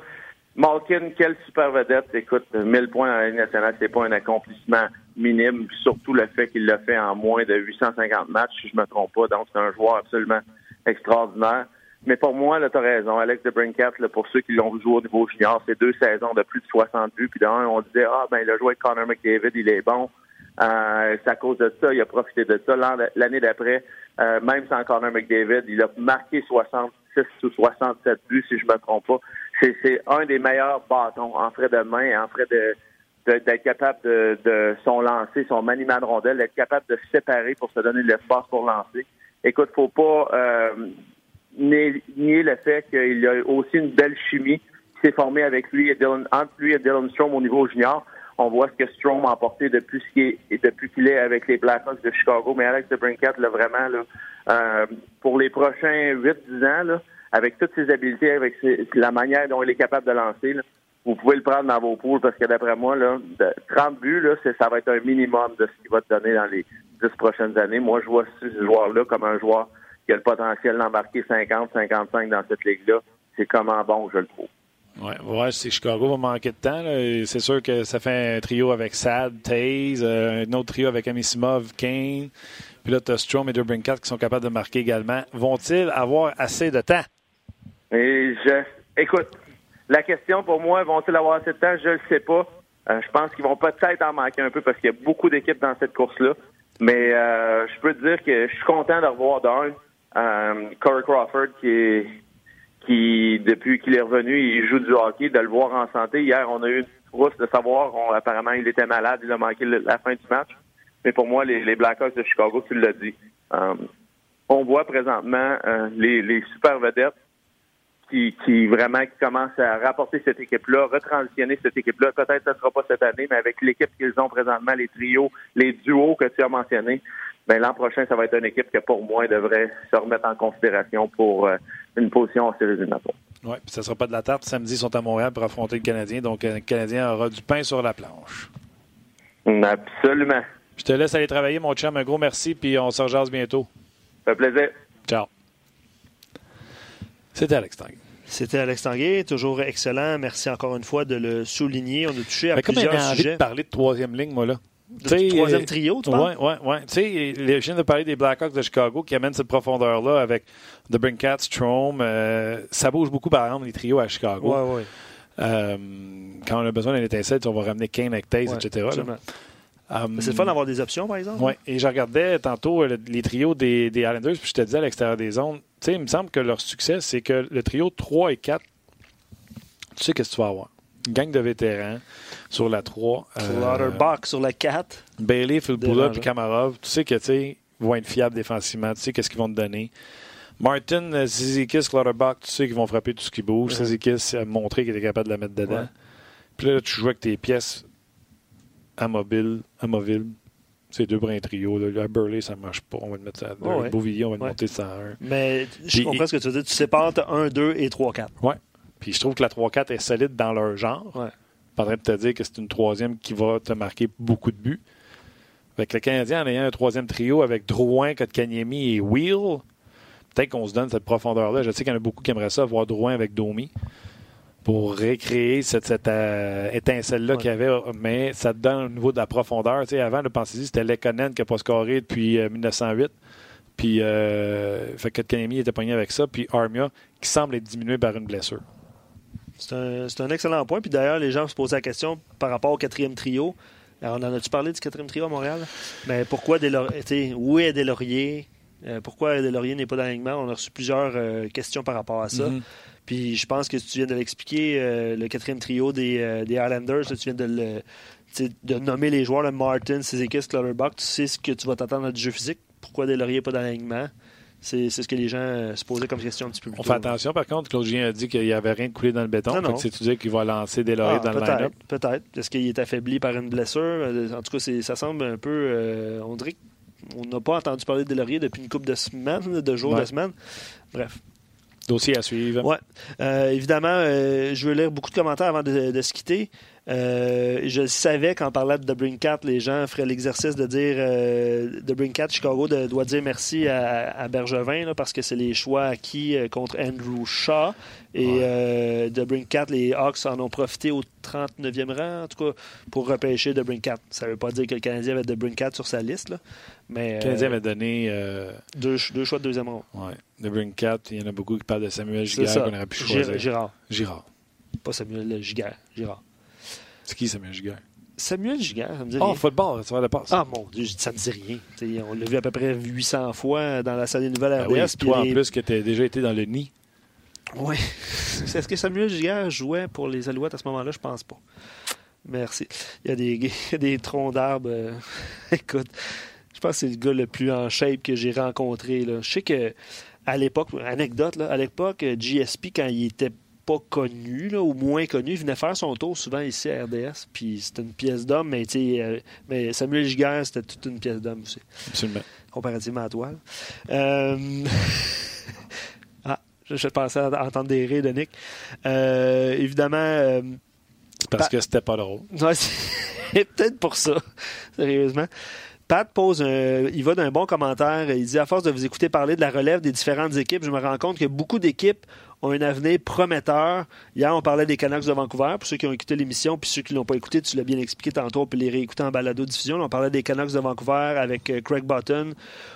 Malkin, quelle super vedette. Écoute, 1000 points dans la Ligue nationale, c'est pas un accomplissement minime. Surtout le fait qu'il l'a fait en moins de 850 matchs, si je me trompe pas. Donc, c'est un joueur absolument extraordinaire. Mais pour moi, là, t'as raison. Alex de Brincat, pour ceux qui l'ont joué au niveau junior, c'est deux saisons de plus de 60 buts. Puis d'un, on disait, ah, ben, il a joué avec Connor McDavid, il est bon. Euh, c'est à cause de ça, il a profité de ça. L'année d'après, euh, même sans Connor McDavid, il a marqué 66 ou 67 buts, si je me trompe pas. C'est un des meilleurs bâtons en frais de main, en frais de d'être capable de, de, son lancer, son maniement de rondelle, d'être capable de se séparer pour se donner de l'espace pour lancer. Écoute, faut pas euh, nier, le fait qu'il a aussi une belle chimie qui s'est formée avec lui et Dylan, entre lui et Dylan Strom au niveau junior. On voit ce que Strom a apporté depuis qu'il est, depuis qu'il est avec les Blackhawks de Chicago. Mais Alex de Brincat, là, vraiment, là, euh, pour les prochains 8-10 ans, là, avec toutes ses habiletés, avec la manière dont il est capable de lancer, là, vous pouvez le prendre dans vos poules parce que d'après moi, là, 30 buts, là, ça va être un minimum de ce qu'il va te donner dans les 10 prochaines années. Moi, je vois ce joueur-là comme un joueur qui a le potentiel d'embarquer 50, 55 dans cette ligue-là. C'est comment bon, je le trouve. Oui, ouais, c'est Chicago va manquer de temps. C'est sûr que ça fait un trio avec Sad, Taze, euh, un autre trio avec Amisimov, Kane. Puis là, tu as Strom et Dubrinkat qui sont capables de marquer également. Vont-ils avoir assez de temps? Et je, écoute, la question pour moi, vont-ils avoir assez de temps? Je ne le sais pas. Euh, je pense qu'ils vont peut-être en manquer un peu parce qu'il y a beaucoup d'équipes dans cette course-là. Mais euh, je peux te dire que je suis content de revoir d'un euh, Corey Crawford qui est qui depuis qu'il est revenu, il joue du hockey, de le voir en santé. Hier, on a eu une trousse de savoir, apparemment il était malade, il a manqué la fin du match. Mais pour moi, les, Blackhawks de Chicago, tu l'as dit. On voit présentement les super vedettes qui, qui vraiment qui commencent à rapporter cette équipe-là, retransitionner cette équipe-là. Peut-être que ce ne sera pas cette année, mais avec l'équipe qu'ils ont présentement, les trios, les duos que tu as mentionnés, ben, l'an prochain, ça va être une équipe qui, pour moi, devrait se remettre en considération pour euh, une position en série éliminatoire. Oui, puis ça ne sera pas de la tarte. Samedi, ils sont à Montréal pour affronter le Canadien. Donc, euh, le Canadien aura du pain sur la planche. Absolument. Je te laisse aller travailler, mon chum. Un gros merci, puis on se rejase bientôt. Ça fait plaisir. Ciao. C'était Alex Tanguay. C'était Alex Tanguay, toujours excellent. Merci encore une fois de le souligner. On a touché à Mais plusieurs comme envie de parler de troisième ligne, moi, là. Troisième trio, tu vois? Oui, oui, oui. Tu sais, je viens de parler des Blackhawks de Chicago qui amènent cette profondeur-là avec The Brinkat, Strom. Euh, ça bouge beaucoup, par exemple, les trios à Chicago. Oui, oui. Euh, quand on a besoin d'un étincelle, on va ramener Kane avec Taze, etc. c'est le fun d'avoir des options, par exemple. Oui, et je regardais tantôt euh, les trios des, des Islanders, puis je te disais à l'extérieur des zones, tu sais, il me semble que leur succès, c'est que le trio 3 et 4, tu sais qu'est-ce que tu vas avoir? Une gang de vétérans sur la 3. Clutterbuck euh, sur la 4. Bailey, Filipula puis Kamarov. Tu sais que tu vont être fiables défensivement. Tu sais qu'est-ce qu'ils vont te donner. Martin, euh, Zizikis, Clutterbuck, tu sais qu'ils vont frapper tout ce qui bouge. Zizikis a montré qu'il était capable de la mettre dedans. Puis là, tu joues avec tes pièces amovibles. amovibles. C'est deux brins trio. Là. À Burley, ça ne marche pas. On va le mettre à oh, Beauvilliers, on va le monter ça à 1. Mais je comprends ce que tu veux dire. Tu sépares 1, 2 et 3, 4. Oui. Puis je trouve que la 3-4 est solide dans leur genre. Ouais. Pas de te dire que c'est une troisième qui va te marquer beaucoup de buts. Avec le Canadien, en ayant un troisième trio avec Drouin, Kotkaniemi et Wheel, peut-être qu'on se donne cette profondeur-là. Je sais qu'il y en a beaucoup qui aimeraient ça, voir Drouin avec Domi pour recréer cette, euh, étincelle-là qu'il y avait, mais ça te donne au niveau de la profondeur. Tu sais, avant, le pensez c'était Lekonen qui n'a pas scoré depuis 1908. Euh, puis, euh, fait que était pogné avec ça. Puis Armia, qui semble être diminué par une blessure. C'est un, excellent point. Puis d'ailleurs, les gens se posent la question par rapport au quatrième trio. Alors, on en a-tu parlé du quatrième trio à Montréal? Mais pourquoi Deslauriers? Où est Deslauriers? Euh, pourquoi Deslauriers n'est pas dans l'alignement? On a reçu plusieurs euh, questions par rapport à ça. Mm-hmm. Puis je pense que tu viens de l'expliquer, euh, le quatrième trio des, des Islanders, tu viens de, de nommer les joueurs, le Martin, Sizekis, Clutterbuck, tu sais ce que tu vas t'attendre du jeu physique? Pourquoi Deslauriers n'est pas dans l'alignement? C'est ce que les gens euh, se posaient comme question un petit peu plus On fait attention, par contre, Claude Gien a dit qu'il n'y avait rien de coulé dans le béton. C'est-tu dire qu'il va lancer des lauriers ah, dans le line-up? Peut-être. Est-ce qu'il est affaibli par une blessure? Euh, en tout cas, ça semble un peu... Euh, on dirait qu'on n'a pas entendu parler de lauriers depuis une couple de semaines, de jours, de semaines. Bref. Dossier à suivre. Oui. Euh, évidemment, euh, je veux lire beaucoup de commentaires avant de, se quitter. Euh, je savais qu'en parlant de The Bring Cat, les gens feraient l'exercice de dire The Bring Cat Chicago doit dire merci à, Bergevin parce que c'est les choix acquis contre Andrew Shaw. Et The Bring Cat, les Hawks en ont profité au 39e rang, en tout cas, pour repêcher The Bring Cat. Ça ne veut pas dire que le Canadien avait The Bring Cat sur sa liste. Là. Mais, le Canadien avait donné. Deux, deux, choix de deuxième rang. Ouais de Bring Cat, il y en a beaucoup qui parlent de Samuel Giguère qu'on aurait pu choisir. Girard. Girard. Pas Samuel Giguère, Girard. C'est qui Samuel Giguère? Samuel Giguère, ça me dit oh, rien. football, ça va de passe. Ah mon Dieu, ça me dit rien. on l'a vu à peu près 800 fois dans la salle des nouvelles ben RDS. toi, en plus, que tu as déjà été dans le nid. Oui. Est-ce que Samuel Giguère jouait pour les Alouettes à ce moment-là? Je pense pas. Merci. Il y a des, des troncs d'arbres. Euh, écoute, je pense que c'est le gars le plus en shape que j'ai rencontré. Là. Je sais que à l'époque, anecdote, là, à l'époque, GSP, quand il était pas connu, là, ou moins connu, il venait faire son tour souvent ici à RDS. Puis c'était une pièce d'homme, mais, euh, mais Samuel Giguère, c'était toute une pièce d'homme aussi. Absolument. Comparativement à toi. Euh... ah, je, pensais entendre des rires de Nick. Euh, évidemment. Euh, Parce que c'était pas drôle. Ouais, c'est peut-être pour ça, sérieusement. Pat pose un, il va d'un bon commentaire. Il dit À force de vous écouter parler de la relève des différentes équipes, je me rends compte que beaucoup d'équipes ont un avenir prometteur. Hier, on parlait des Canucks de Vancouver. Pour ceux qui ont écouté l'émission, puis ceux qui ne l'ont pas écouté, tu l'as bien expliqué tantôt, peut les réécouter en balado-diffusion. On parlait des Canucks de Vancouver avec euh, Craig Button.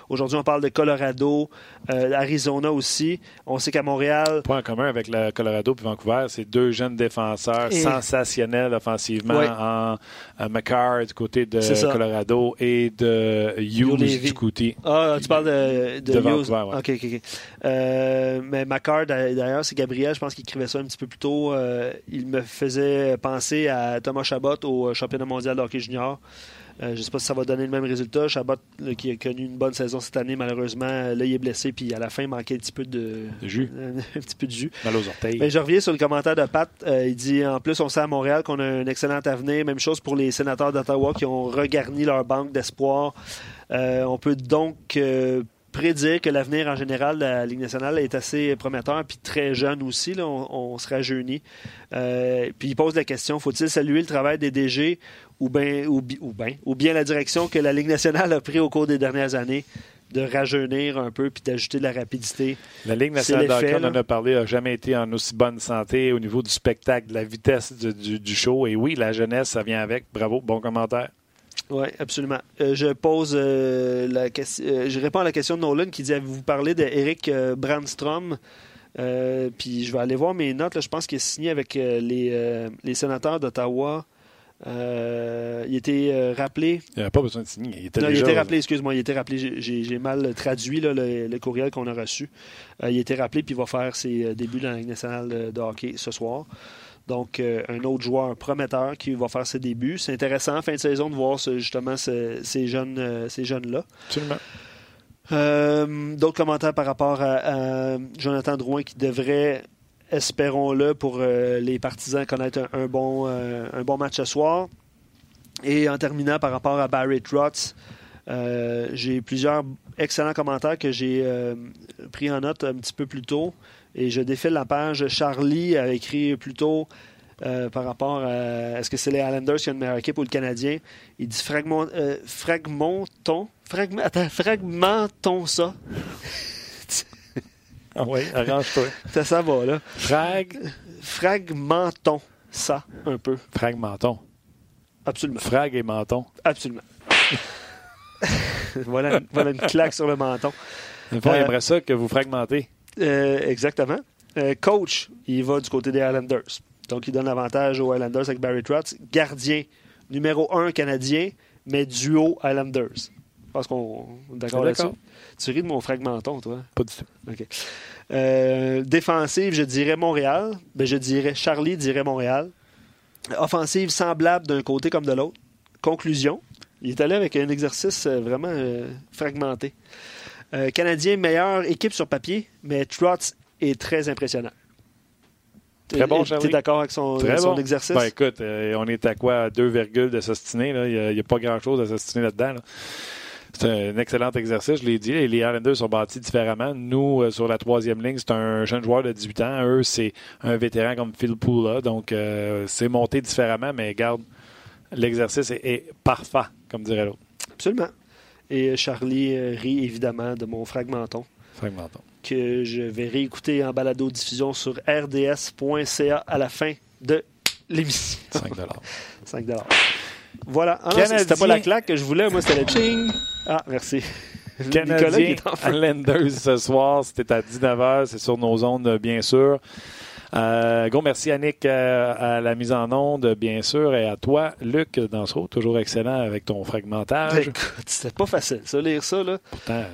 Aujourd'hui, on parle de Colorado, euh, Arizona aussi. On sait qu'à Montréal... Point en commun avec le Colorado et Vancouver, c'est deux jeunes défenseurs sensationnels offensivement en, McCarr du côté de Colorado et de Hughes du côté... Ah, tu parles de, de, Vancouver, OK, OK, OK. Euh, mais McCarr, d'ailleurs, c'est Gabriel, je pense qu'il écrivait ça un petit peu plus tôt. Euh, il me faisait penser à Thomas Chabot au championnat mondial de hockey junior. Euh, je ne sais pas si ça va donner le même résultat. Chabot, qui a connu une bonne saison cette année, malheureusement, là, il est blessé, puis à la fin, il manquait un petit peu de, jus. un petit peu de jus. Mal aux orteils. Mais je reviens sur le commentaire de Pat. Euh, il dit En plus, on sait à Montréal qu'on a un excellent avenir. Même chose pour les sénateurs d'Ottawa qui ont regarni leur banque d'espoir. on peut donc prédire que l'avenir en général de la Ligue nationale est assez prometteur, puis très jeune aussi. Là, on, sera se euh, puis il pose la question faut-il saluer le travail des DG ou bien, ou, ou bien la direction que la Ligue nationale a pris au cours des dernières années de rajeunir un peu puis d'ajouter de la rapidité? La Ligue nationale d'hockey, on en a parlé, n'a jamais été en aussi bonne santé au niveau du spectacle, de la vitesse du show. Et oui, la jeunesse, ça vient avec. Bravo, bon commentaire. Oui, absolument. Euh, je pose euh, la question. Euh, je réponds à la question de Nolan qui dit Avez-vous parlé d'Eric Brandstrom? Puis je vais aller voir mes notes. Je pense qu'il est signé avec les, les sénateurs d'Ottawa. il était rappelé. Il n'avait pas besoin de signer. Il était, non, il était rappelé, excuse-moi, il était rappelé. J'ai mal traduit le, courriel qu'on a reçu. il était rappelé, puis il va faire ses débuts dans la Ligue nationale de hockey ce soir. Donc, euh, un autre joueur prometteur qui va faire ses débuts. C'est intéressant, fin de saison, de voir justement ces, euh, ces jeunes-là. Absolument. Euh, d'autres commentaires par rapport à, Jonathan Drouin qui devrait, espérons-le, pour les partisans, connaître un, bon, un bon match ce soir. Et en terminant par rapport à Barry Trotz, j'ai plusieurs excellents commentaires que j'ai pris en note un petit peu plus tôt. Et je défile la page. Charlie a écrit plutôt euh, par rapport à est-ce que c'est les Islanders qui ont une meilleure équipe ou le Canadien? Il dit fragment, euh, fragmentons, attends, fragmentons ça. ah oui, arrange-toi. ça, ça va, là. Frag... Fragmentons ça un peu. Fragmentons. Absolument. Frag et menton. Absolument. voilà, voilà, une claque sur le menton. Il aimerait ça que vous fragmentez. Euh, exactement. Euh, coach, il va du côté des Islanders. Donc, il donne l'avantage aux Islanders avec Barry Trotz. Gardien, numéro un canadien, mais duo Islanders. Je pense qu'on est d'accord là-dessus. Tu ris de mon fragmenton, toi? Pas du tout. OK. Euh, défensive, je dirais Montréal. Ben, je dirais Charlie dirait Montréal. Offensive, semblable d'un côté comme de l'autre. Conclusion, il est allé avec un exercice vraiment fragmenté. Euh, Canadien, meilleure équipe sur papier, mais Trotz est très impressionnant. Très bon, Charlie. Tu es d'accord avec son, exercice? Ben, écoute, euh, on est à quoi? À 2, de s'ostiner. Il n'y a, pas grand-chose à s'ostiner là-dedans. C'est un excellent exercice, je l'ai dit. Les Islanders sont bâtis différemment. Nous, euh, sur la troisième ligne, c'est un jeune joueur de 18 ans. Eux, c'est un vétéran comme Phil Pula. Donc, euh, c'est monté différemment, mais garde, l'exercice est, parfait, comme dirait l'autre. Absolument. Et Charlie rit évidemment de mon fragmenton. Fragmenton. Que je vais réécouter en balado-diffusion sur rds.ca à la fin de l'émission. 5 5 Voilà. Ah c'était pas la claque que je voulais, moi, c'était le ching. Ah, merci. Canadien Lenders ce soir, c'était à 19h, c'est sur nos ondes, bien sûr. Euh, merci Annick euh, à la mise en onde, bien sûr, et à toi, Luc Dansereau, toujours excellent avec ton fragmentage. Écoute, c'était pas facile, ça, lire ça, là. Pourtant,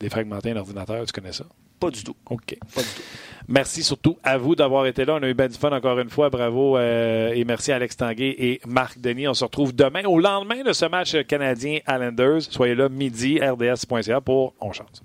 défragmenter un ordinateur, tu connais ça? Pas du tout. OK. Pas du tout. Merci surtout à vous d'avoir été là. On a eu bien du fun encore une fois. Bravo. Euh, et merci à Alex Tanguay et Marc Denis. On se retrouve demain au lendemain de ce match canadien Islanders. Soyez là midi, rds.ca pour On Chance.